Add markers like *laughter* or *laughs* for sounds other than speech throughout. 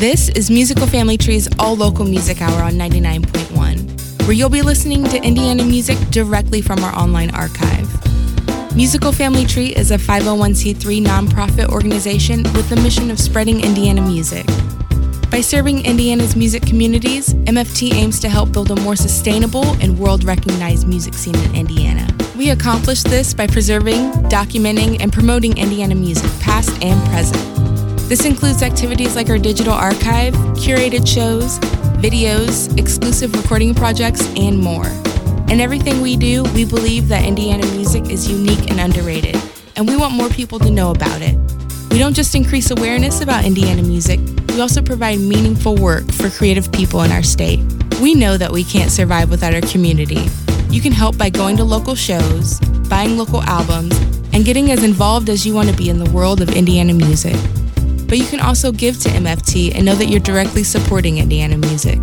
This is Musical Family Tree's all local music hour on 99.1, where you'll be listening to Indiana music directly from our online archive. Musical Family Tree is a 501c3 nonprofit organization with the mission of spreading Indiana music. By serving Indiana's music communities, MFT aims to help build a more sustainable and world recognized music scene in Indiana. We accomplish this by preserving, documenting, and promoting Indiana music, past and present. This includes activities like our digital archive, curated shows, videos, exclusive recording projects, and more. In everything we do, we believe that Indiana music is unique and underrated, and we want more people to know about it. We don't just increase awareness about Indiana music, we also provide meaningful work for creative people in our state. We know that we can't survive without our community. You can help by going to local shows, buying local albums, and getting as involved as you want to be in the world of Indiana music. But you can also give to MFT and know that you're directly supporting Indiana music.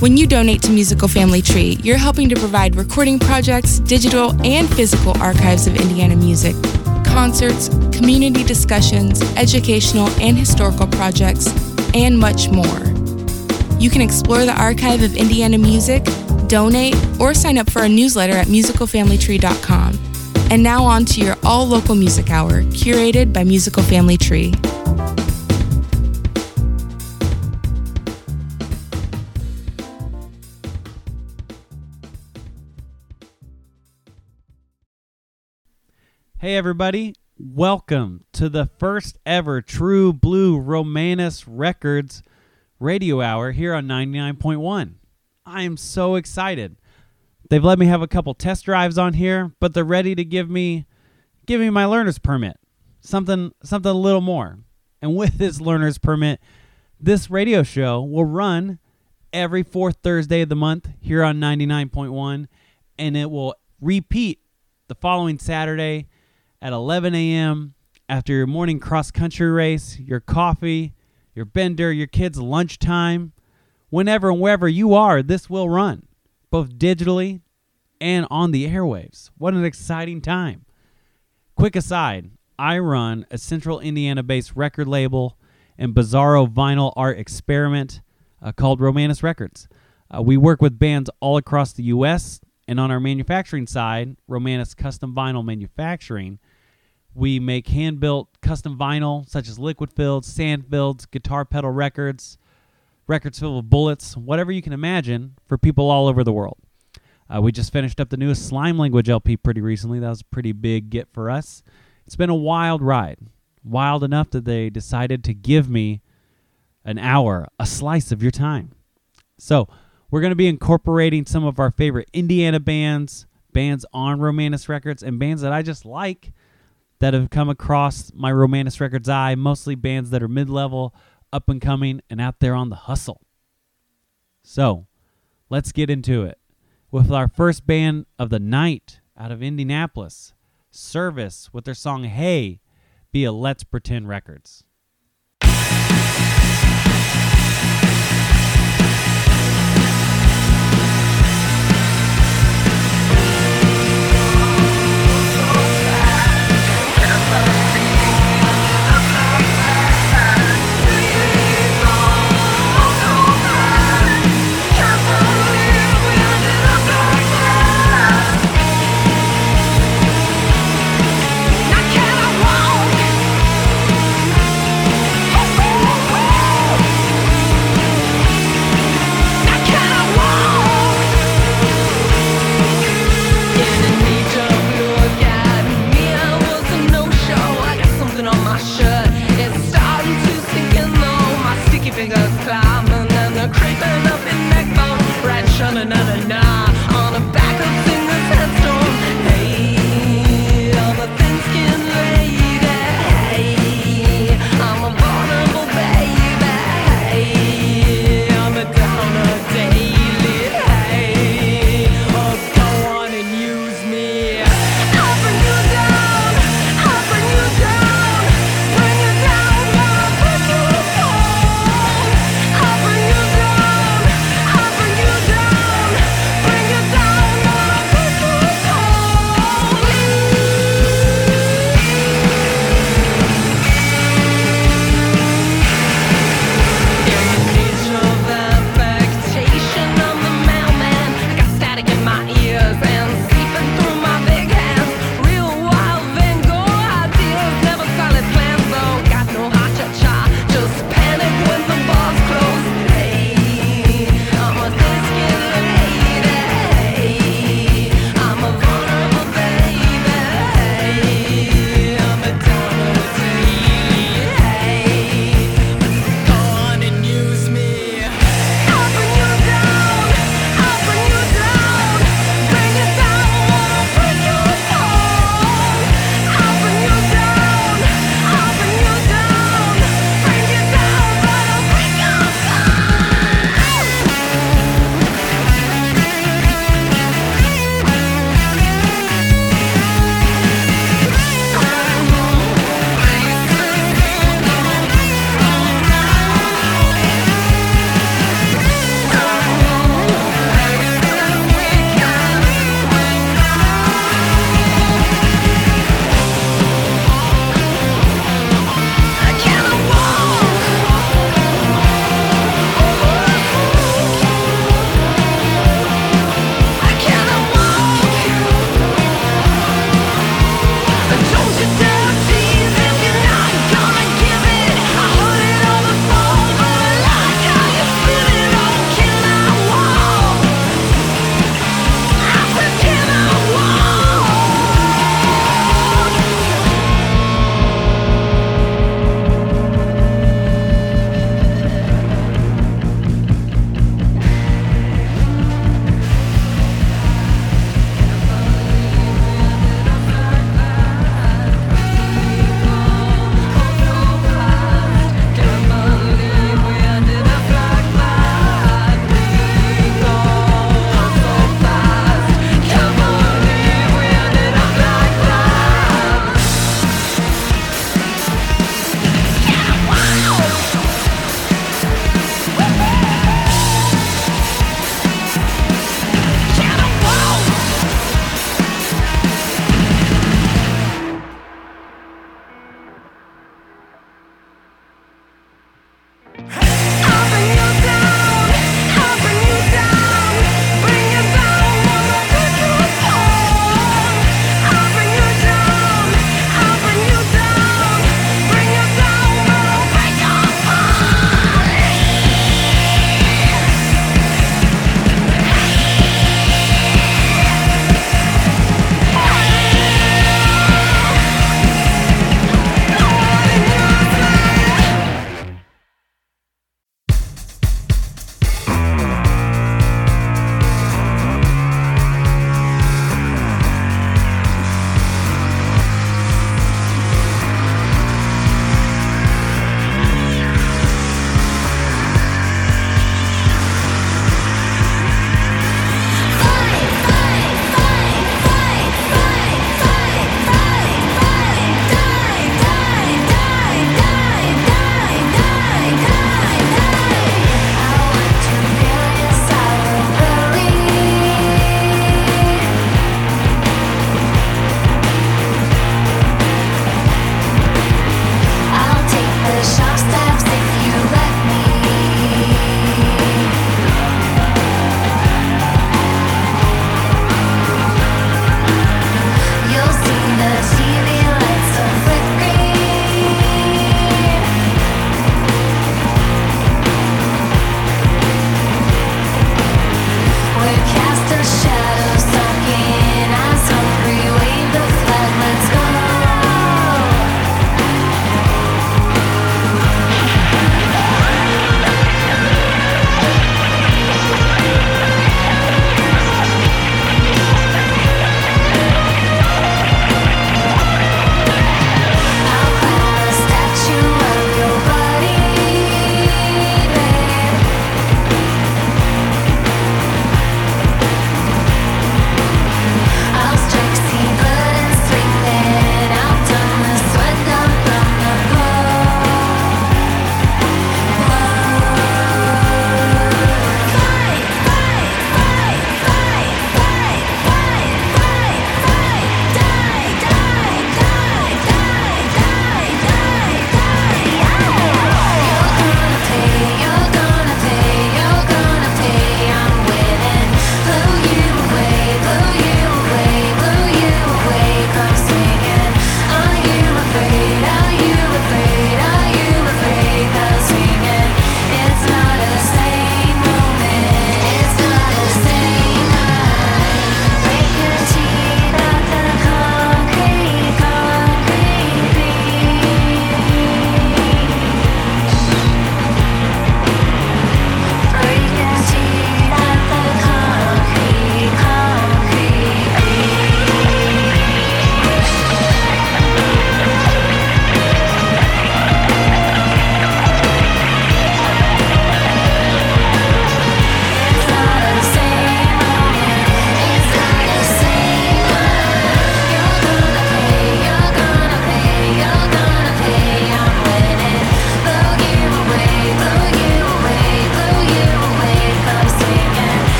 When you donate to Musical Family Tree, you're helping to provide recording projects, digital and physical archives of Indiana music concerts, community discussions, educational and historical projects, and much more. You can explore the archive of Indiana music, donate, or sign up for our newsletter at musicalfamilytree.com. And now on to your all local music hour, curated by Musical Family Tree. Hey, everybody. Welcome to the first ever True Blue Romanus Records radio hour here on 99.1. I am so excited. They've let me have a couple test drives on here, but they're ready to give me give me my learner's permit. Something something a little more. And with this learner's permit, this radio show will run every fourth Thursday of the month here on 99.1 and it will repeat the following Saturday at 11 a.m. after your morning cross country race, your coffee, your bender, your kids' lunchtime. Whenever and wherever you are, this will run, both digitally and on the airwaves. What an exciting time! Quick aside I run a central Indiana based record label and bizarro vinyl art experiment uh, called Romanus Records. Uh, we work with bands all across the U.S., and on our manufacturing side, Romanus Custom Vinyl Manufacturing, we make hand built custom vinyl such as liquid filled, sand filled, guitar pedal records, records filled with bullets, whatever you can imagine for people all over the world. Uh, we just finished up the newest Slime Language LP pretty recently. That was a pretty big get for us. It's been a wild ride. Wild enough that they decided to give me an hour, a slice of your time. So, we're going to be incorporating some of our favorite Indiana bands, bands on Romanus Records, and bands that I just like that have come across my Romanus Records eye, mostly bands that are mid level, up and coming, and out there on the hustle. So, let's get into it with our first band of the night out of Indianapolis, Service, with their song Hey via Let's Pretend Records.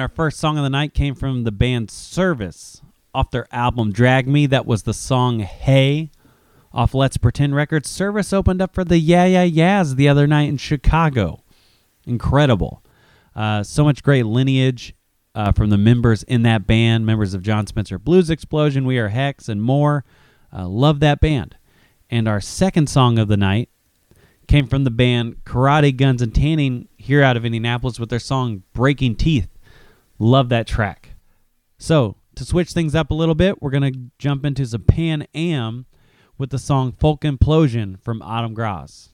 Our first song of the night came from the band Service off their album Drag Me. That was the song Hey off Let's Pretend Records. Service opened up for the Yeah Yeah Yeahs the other night in Chicago. Incredible. Uh, so much great lineage uh, from the members in that band, members of Jon Spencer Blues Explosion, We Are Hex, and more. Uh, love that band. And our second song of the night came from the band Karate Guns and Tanning here out of Indianapolis with their song Breaking Teeth. Love that track. So, to switch things up a little bit, we're going to jump into some Pan Am with the song Folk Implosion from Autumn Gras.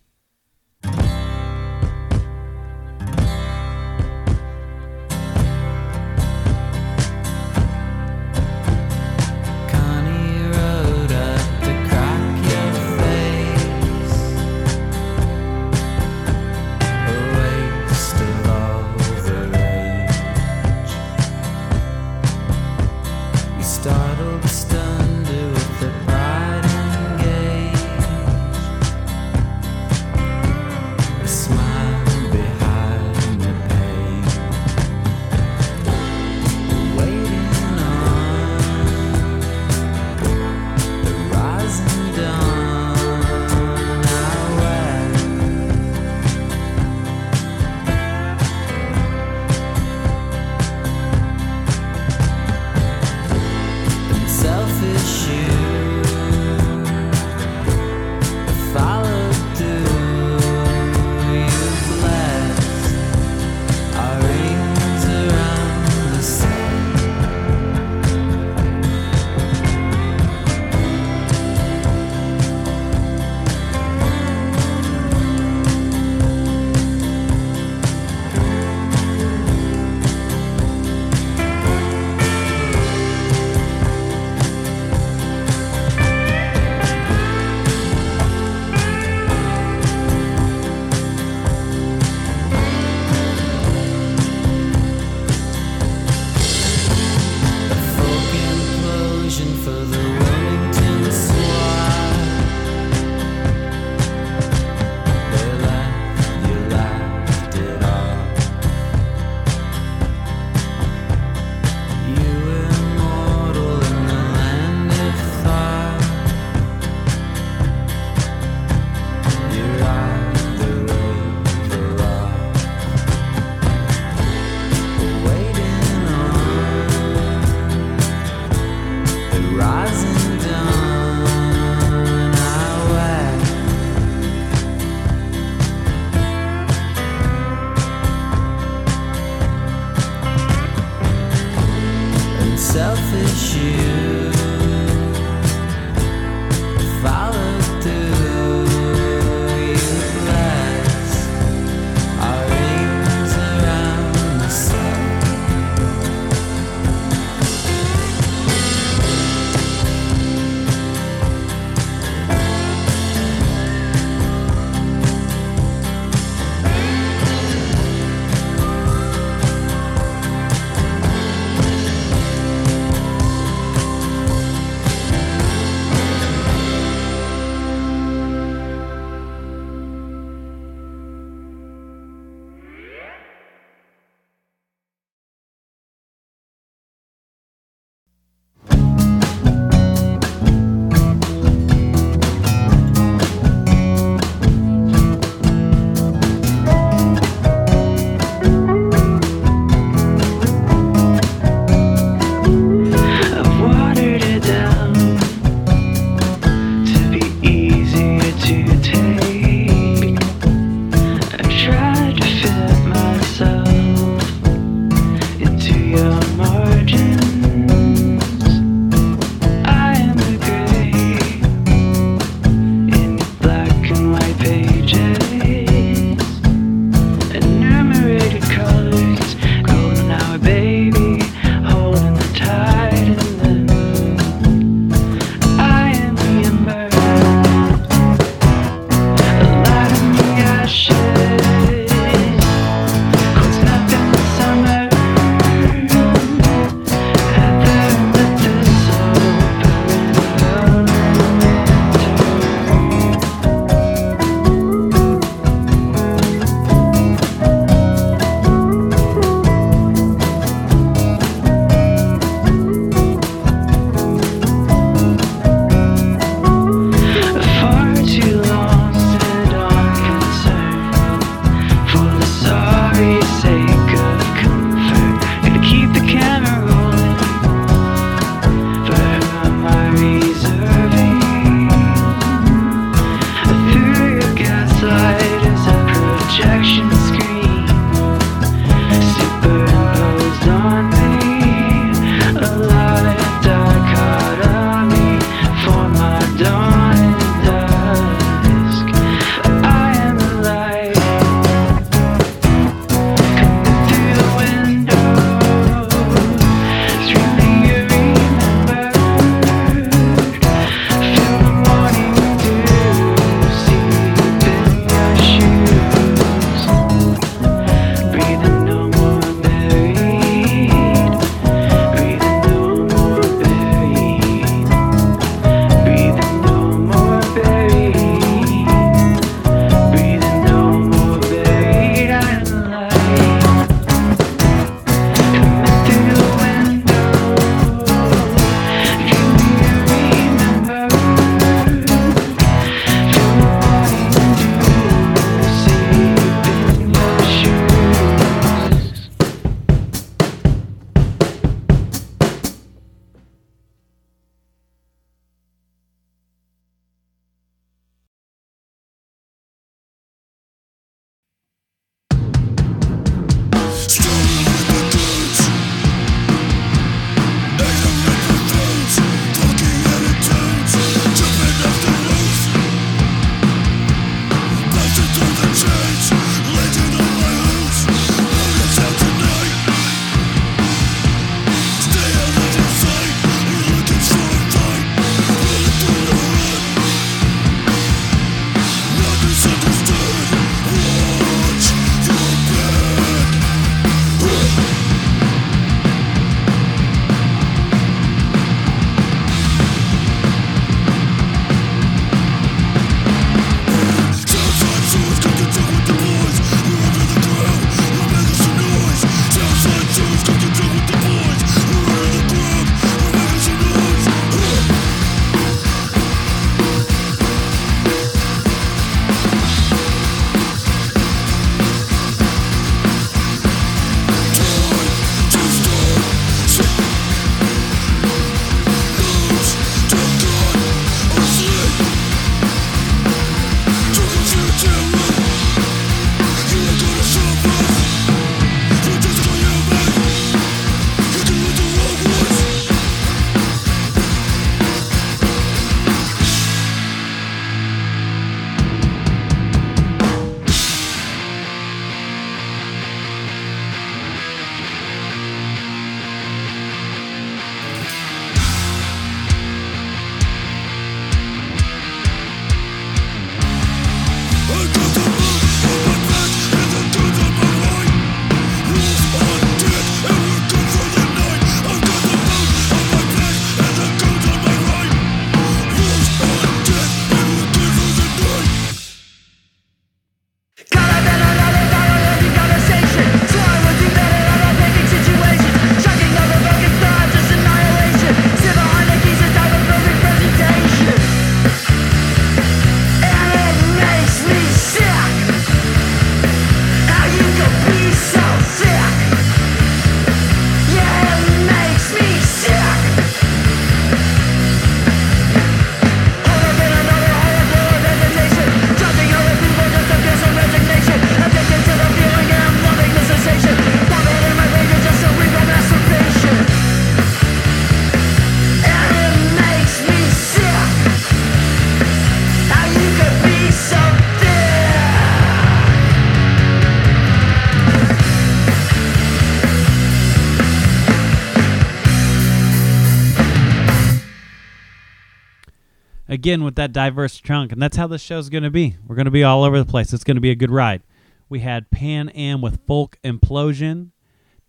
Again with that diverse chunk, and that's how this show's going to be. We're going to be all over the place. It's going to be a good ride. We had Pan Am with Folk Implosion.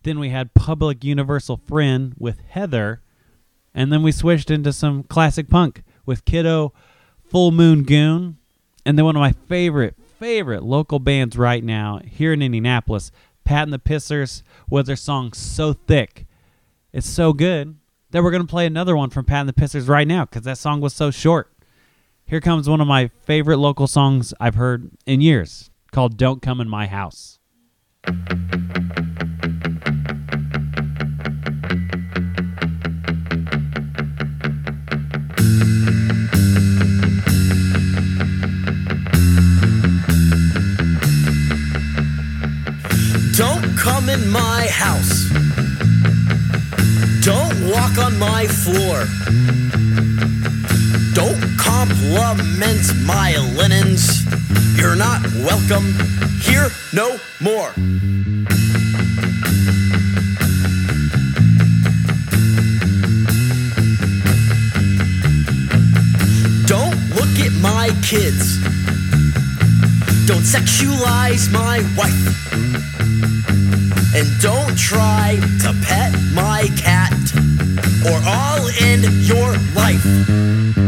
Then we had Public Universal Friend with Heather. And then we switched into some classic punk with Kiddo, Full Moon Goon. And then one of my favorite, favorite local bands right now here in Indianapolis, Pat and the Pissers, with their song So Thick. It's so good that we're going to play another one from Pat and the Pissers right now because that song was so short. Here comes one of my favorite local songs I've heard in years called Don't Come in My House. Don't come in my house. Don't walk on my floor. Don't compliment my linens. You're not welcome here no more. Don't look at my kids. Don't sexualize my wife. And don't try to pet my cat, or I'll end your life.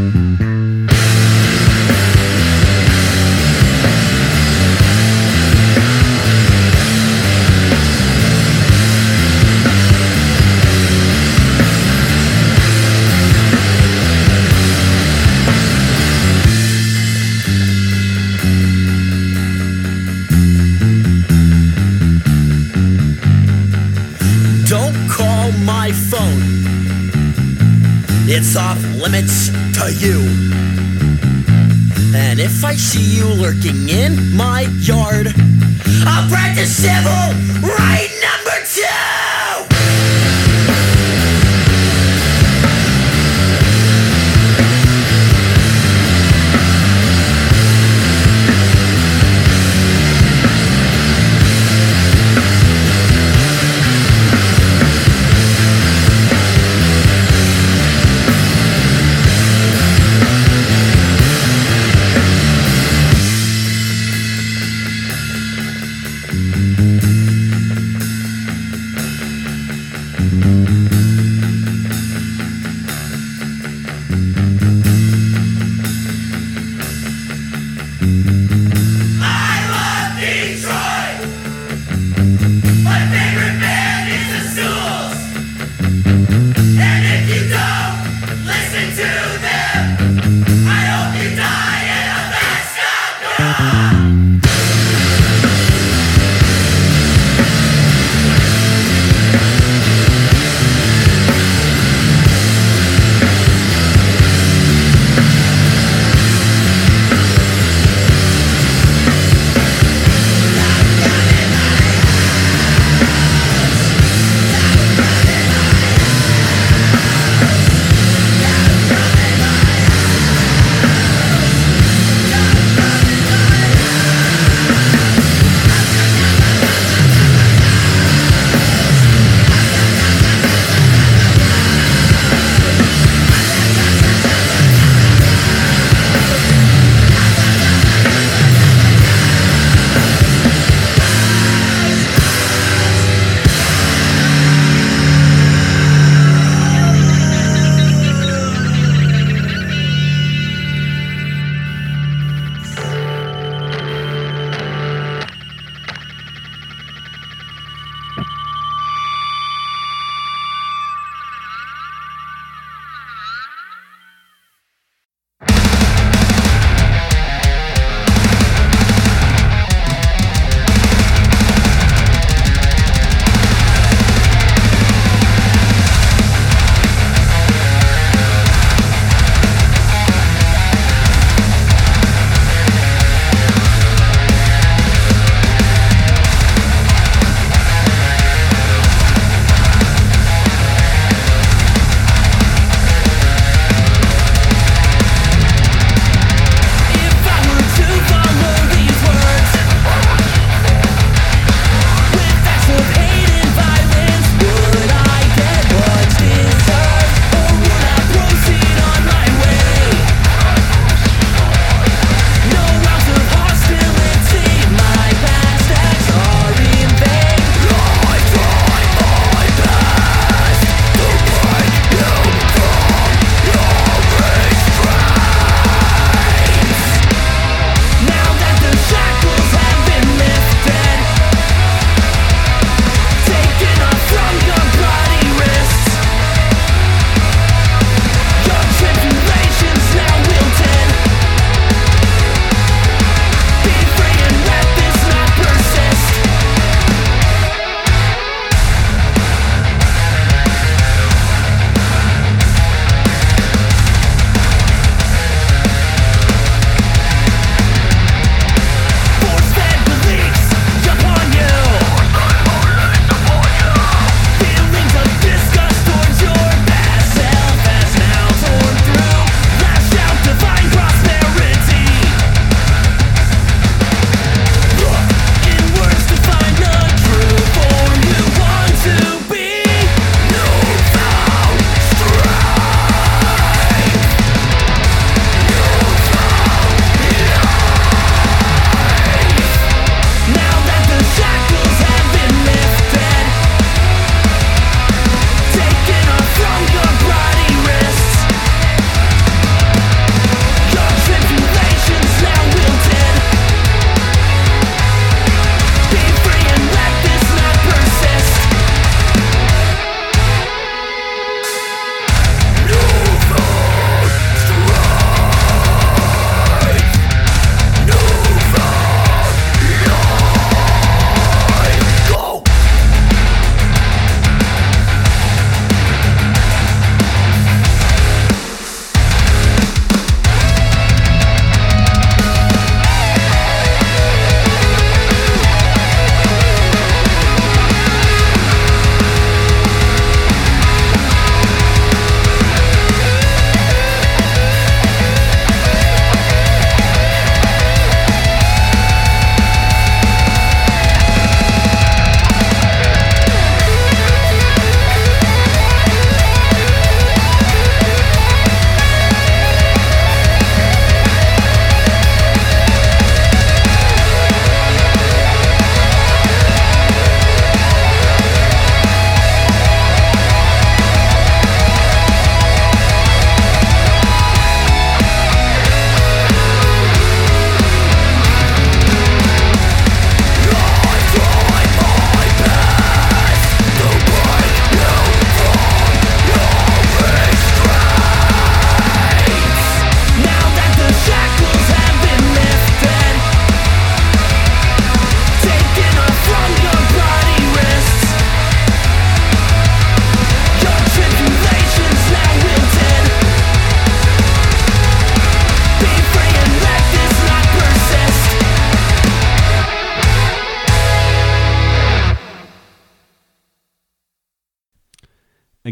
Limits to you. And if I see you lurking in my yard, I'll practice civil right number two.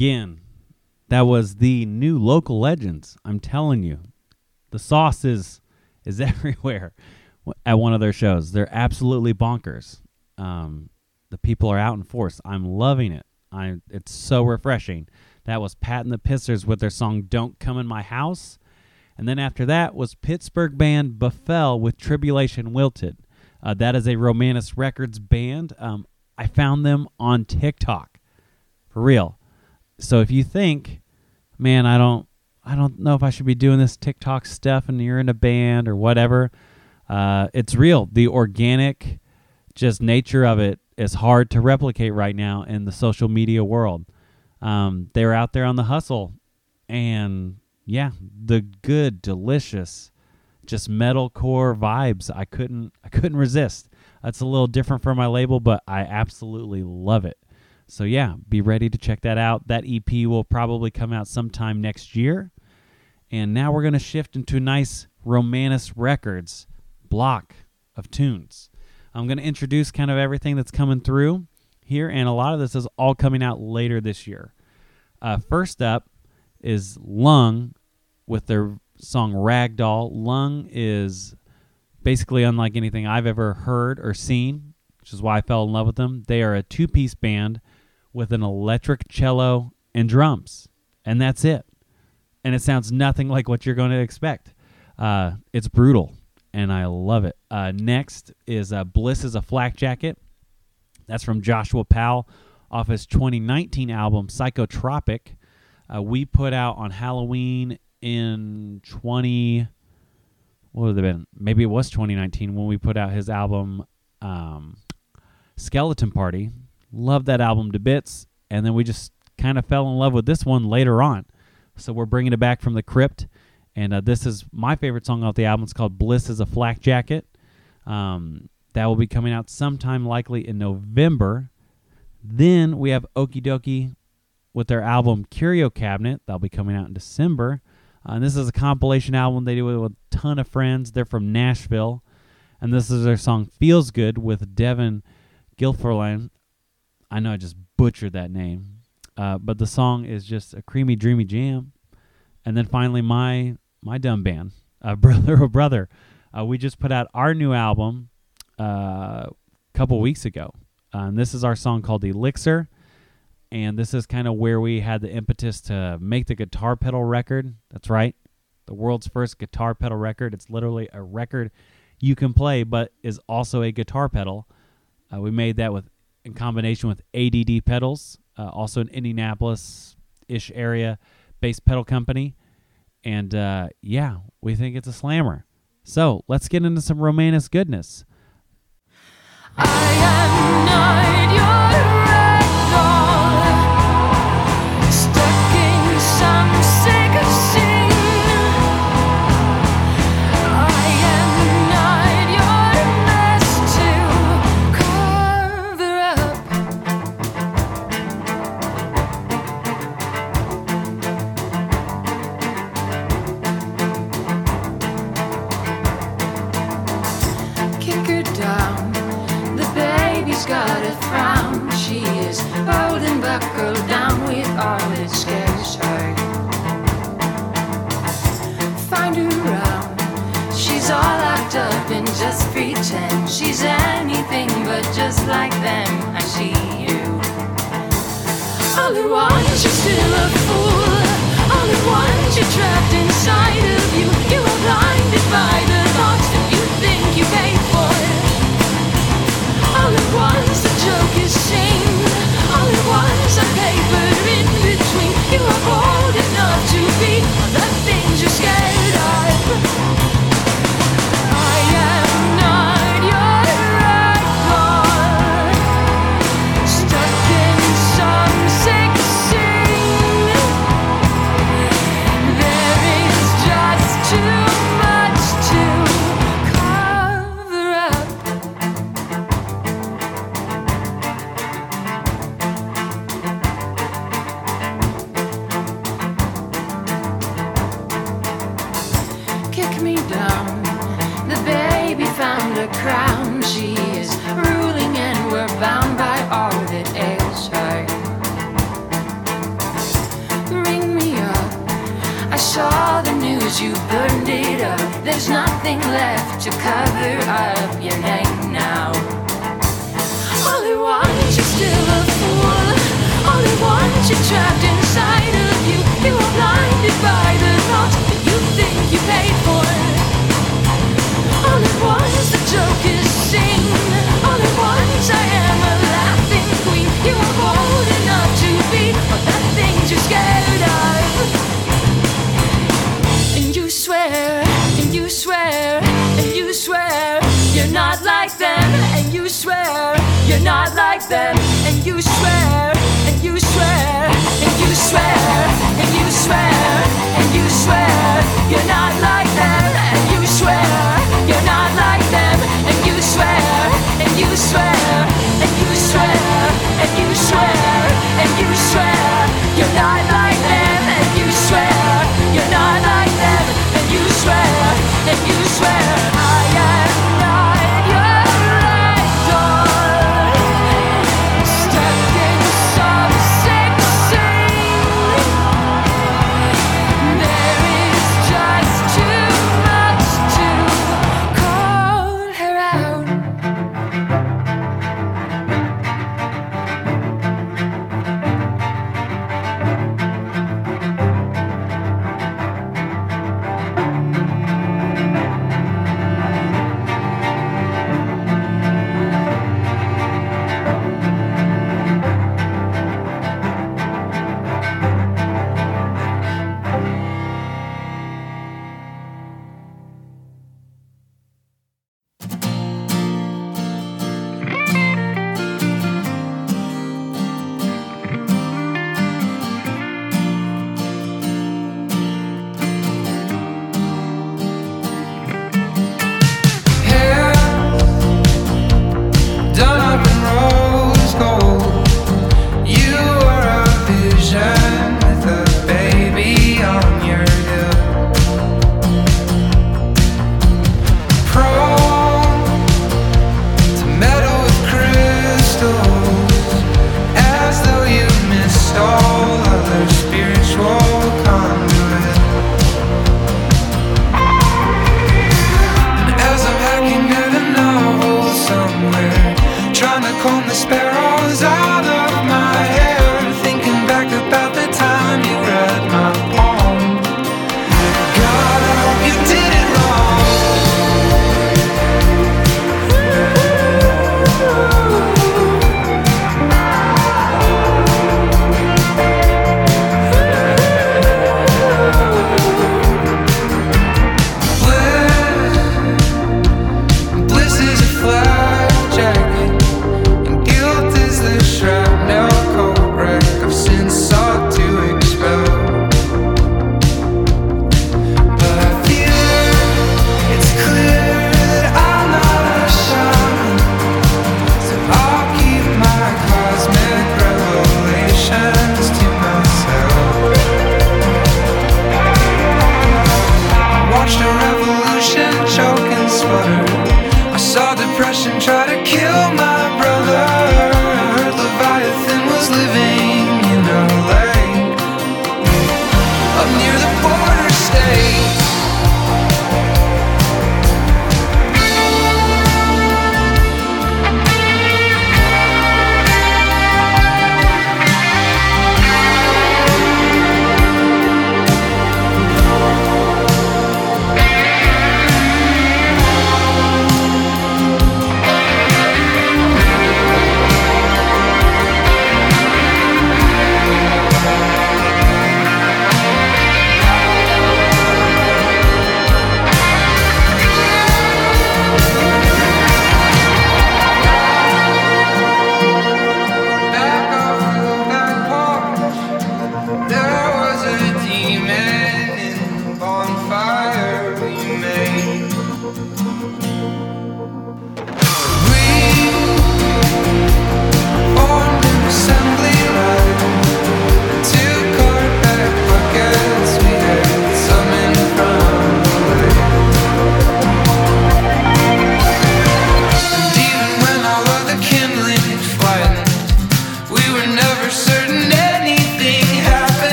Again, that was the new local legends. I'm telling you, the sauce is is *laughs* everywhere at one of their shows. They're absolutely bonkers. Um, the people are out in force. I'm loving it. I it's so refreshing. That was Pat and the Pissers with their song "Don't Come in My House," and then after that was Pittsburgh band Buffel with "Tribulation Wilted." Uh, that is a Romanus Records band. Um, I found them on TikTok, for real. So if you think, man, I don't, I don't know if I should be doing this TikTok stuff, and you're in a band or whatever, uh, it's real. The organic, just nature of it is hard to replicate right now in the social media world. Um, they're out there on the hustle, and yeah, the good, delicious, just metalcore vibes. I couldn't, I couldn't resist. That's a little different from my label, but I absolutely love it. So yeah, be ready to check that out. That EP will probably come out sometime next year. And now we're going to shift into nice Romanus Records block of tunes. I'm going to introduce kind of everything that's coming through here, and a lot of this is all coming out later this year. Uh, first up is Lung with their song Ragdoll. Lung is basically unlike anything I've ever heard or seen, which is why I fell in love with them. They are a two piece band with an electric cello and drums, and that's it. And it sounds nothing like what you're going to expect. Uh, it's brutal and I love it. Uh, next is uh, Bliss is a Flak Jacket. That's from Joshua Powell off his 2019 album Psychotropic. Uh, we put out on Halloween in 20. What would it have been? Maybe it was 2019 when we put out his album um, Skeleton Party. Loved that album to bits. And then we just kind of fell in love with this one later on. So we're bringing it back from the crypt and uh, this is my favorite song off the album. It's called Bliss is a Flak Jacket. Um, that will be coming out sometime likely in November. Then we have Okie Dokie with their album Curio Cabinet. That'll be coming out in December. Uh, and this is a compilation album they do with a ton of friends. They're from Nashville. And this is their song Feels Good with Devin Gilfillan. I know I just butchered that name. Uh, but the song is just a creamy, dreamy jam. And then finally, my my dumb band, *laughs* uh, brother or brother, uh, we just put out our new album uh, a couple weeks ago, uh, and this is our song called Elixir. And this is kind of where we had the impetus to make the guitar pedal record. That's right, the world's first guitar pedal record. It's literally a record you can play, but is also a guitar pedal. Uh, we made that with in combination with ADD pedals, uh, also an Indianapolis ish area based pedal company. And uh, yeah, we think it's a slammer. So let's get into some Romanus goodness. them, and you swear, and you swear, and you swear, and you swear, and you swear, you're not lying.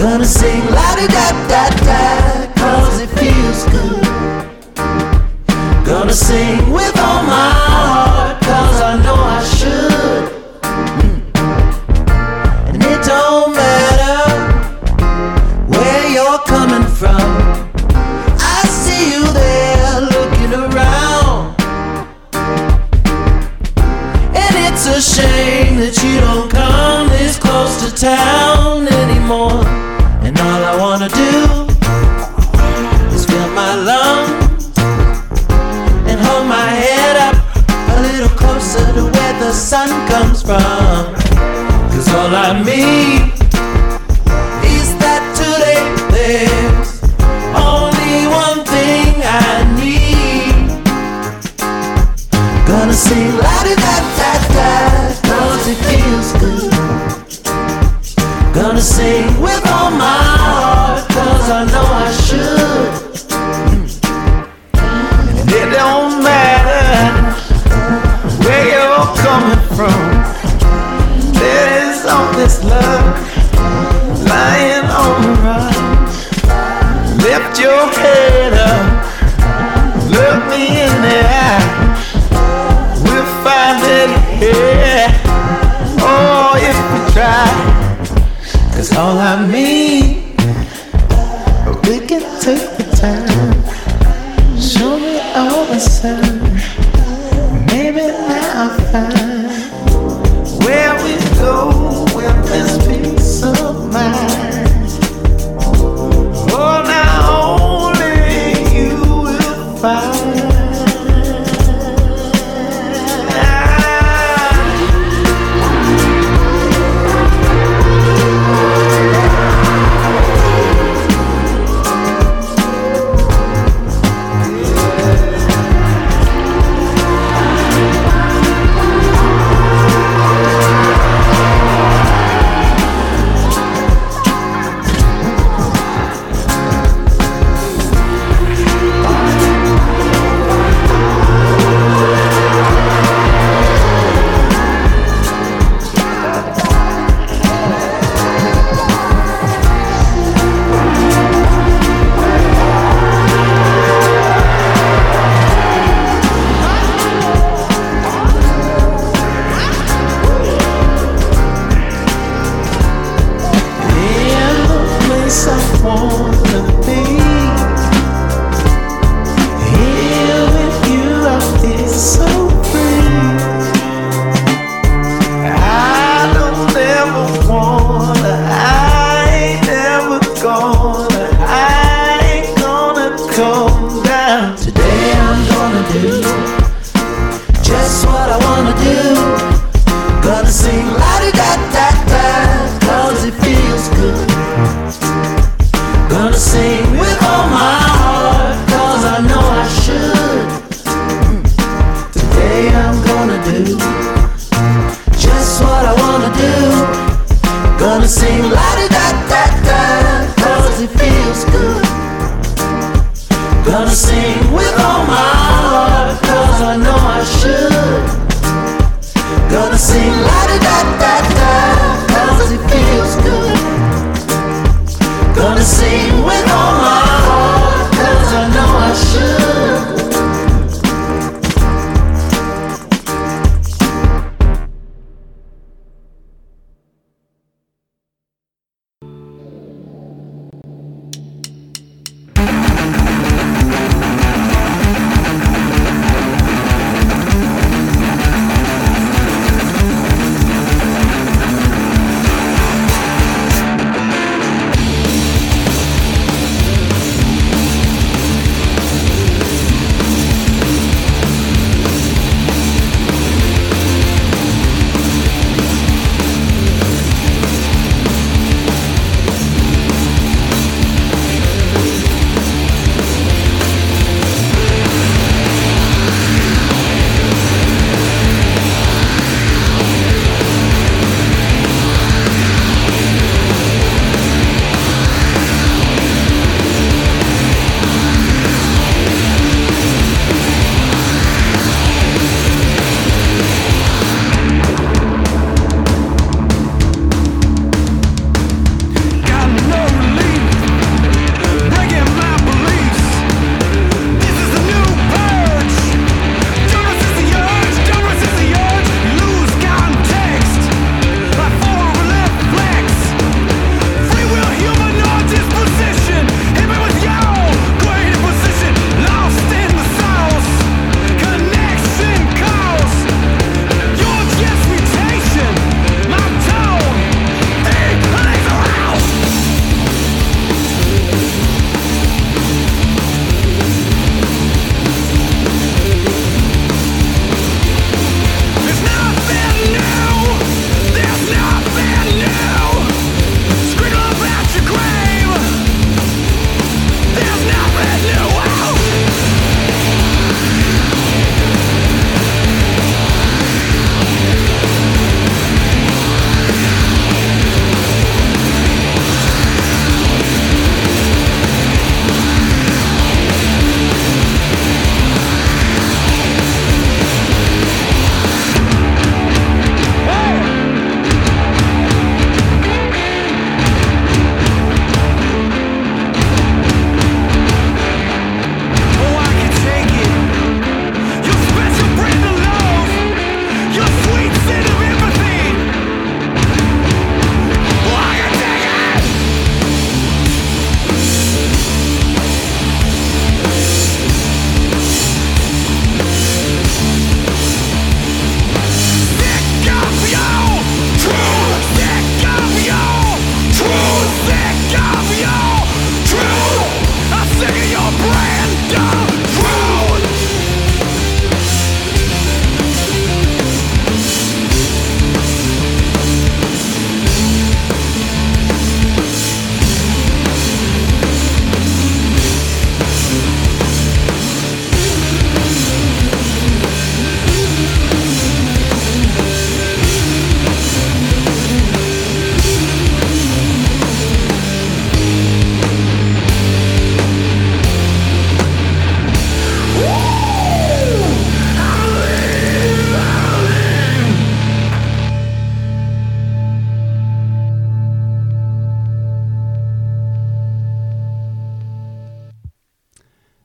Gonna sing la da da da da, cause it feels good. Gonna sing with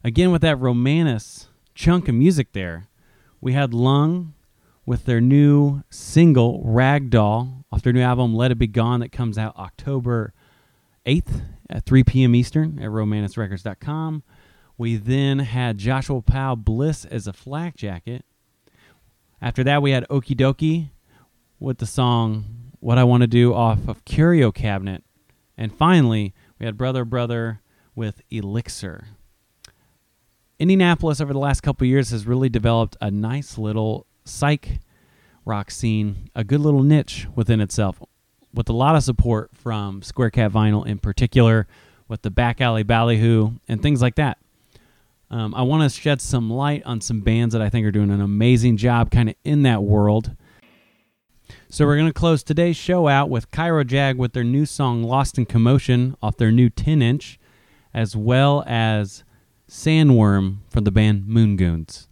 Again, with that Romanus chunk of music there, we had Lung with their new single Ragdoll off their new album Let It Be Gone that comes out October 8th at 3 p.m. Eastern at romanusrecords.com. We then had Joshua Powell Bliss as a flak jacket. After that, we had Okie Dokie with the song What I Want to Do off of Curio Cabinet. And finally, we had Brother Brother with Elixir. Indianapolis over the last couple years has really developed a nice little psych rock scene, a good little niche within itself, with a lot of support from Square Cat Vinyl in particular, with the Back Alley Ballyhoo and things like that. Um, I want to shed some light on some bands that I think are doing an amazing job kind of in that world. So we're going to close today's show out with Cairo Jag with their new song Lost in Commotion off their new 10 inch, as well as Sandworm from the band Moongoons.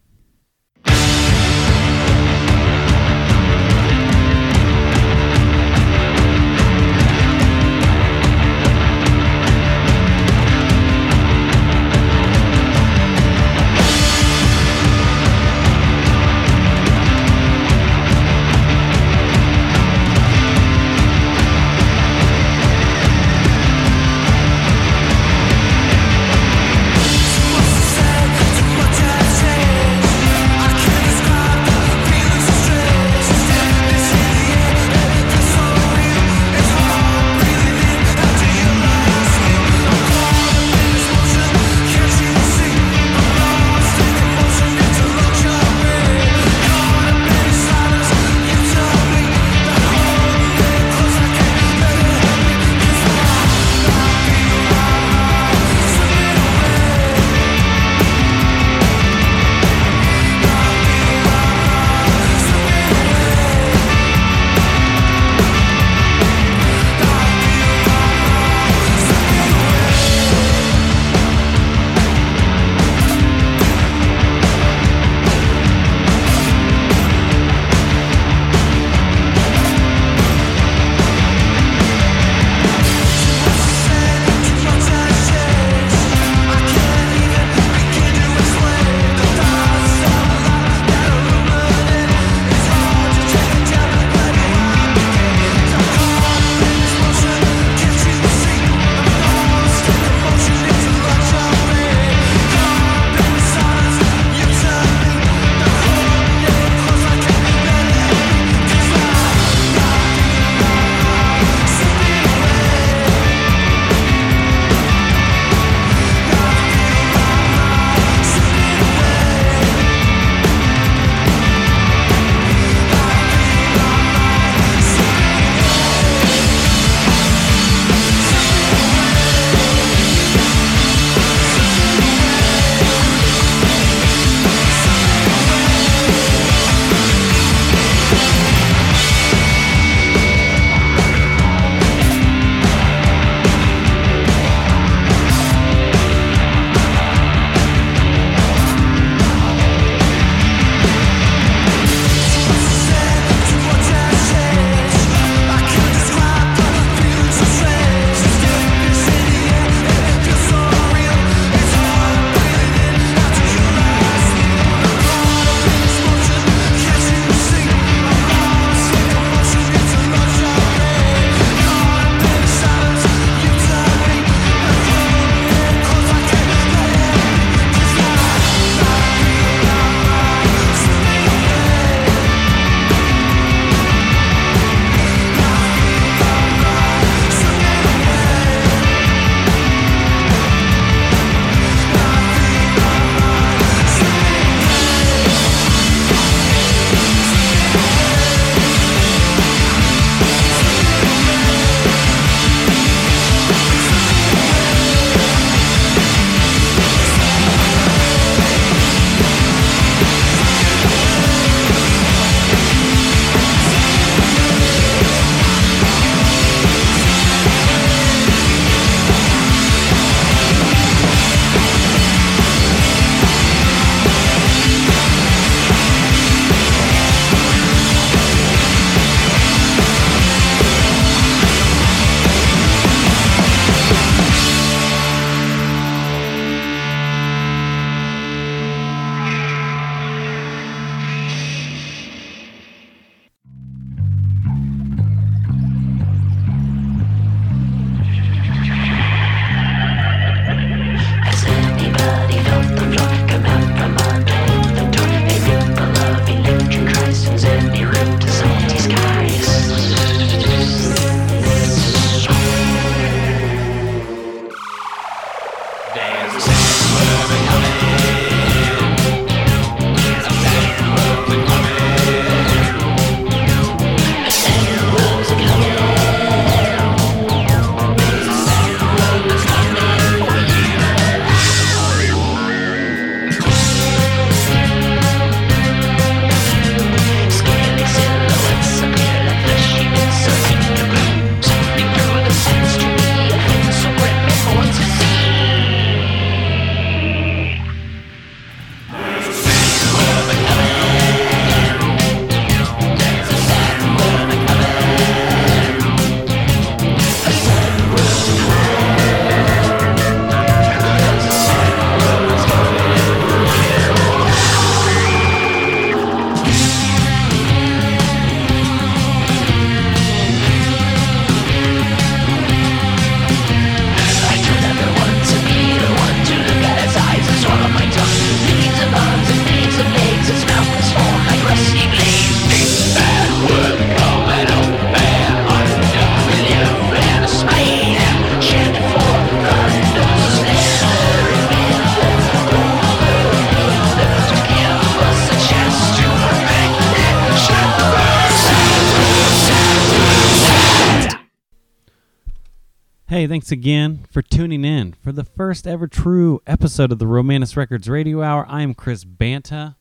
Again for tuning in for the first ever true episode of the Romanus Records Radio Hour. I am Chris Banta.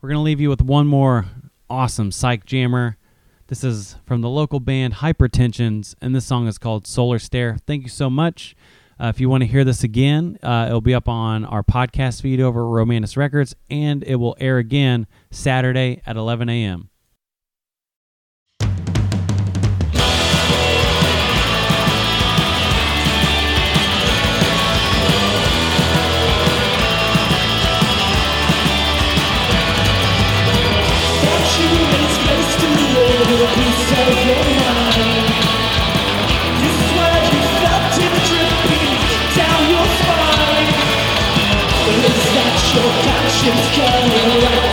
We're going to leave you with one more awesome psych jammer. This is from the local band Hypertensions, and this song is called Solar Stare. Thank you so much. Uh, if you want to hear this again, uh, it'll be up on our podcast feed over at Romanus Records, and it will air again Saturday at 11 a.m. Your conscience coming right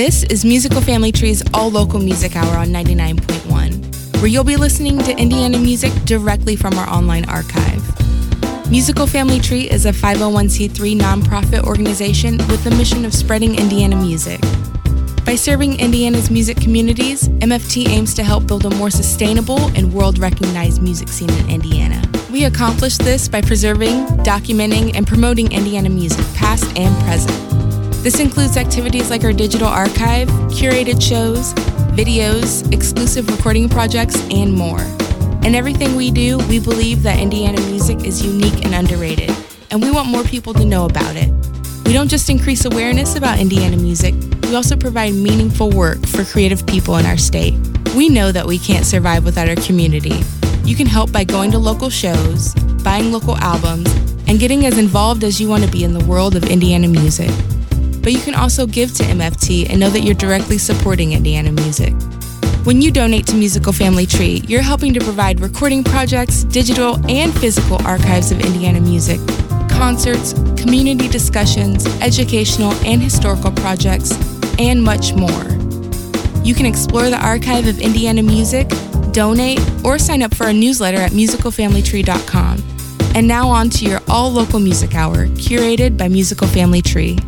This is Musical Family Tree's all local music hour on 99.1, where you'll be listening to Indiana music directly from our online archive. Musical Family Tree is a 501c3 nonprofit organization with the mission of spreading Indiana music. By serving Indiana's music communities, MFT aims to help build a more sustainable and world recognized music scene in Indiana. We accomplish this by preserving, documenting, and promoting Indiana music, past and present. This includes activities like our digital archive, curated shows, videos, exclusive recording projects, and more. In everything we do, we believe that Indiana music is unique and underrated, and we want more people to know about it. We don't just increase awareness about Indiana music, we also provide meaningful work for creative people in our state. We know that we can't survive without our community. You can help by going to local shows, buying local albums, and getting as involved as you want to be in the world of Indiana music but you can also give to MFT and know that you're directly supporting Indiana music. When you donate to Musical Family Tree, you're helping to provide recording projects, digital and physical archives of Indiana music, concerts, community discussions, educational and historical projects, and much more. You can explore the archive of Indiana music, donate, or sign up for a newsletter at musicalfamilytree.com. And now on to your all local music hour, curated by Musical Family Tree.